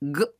G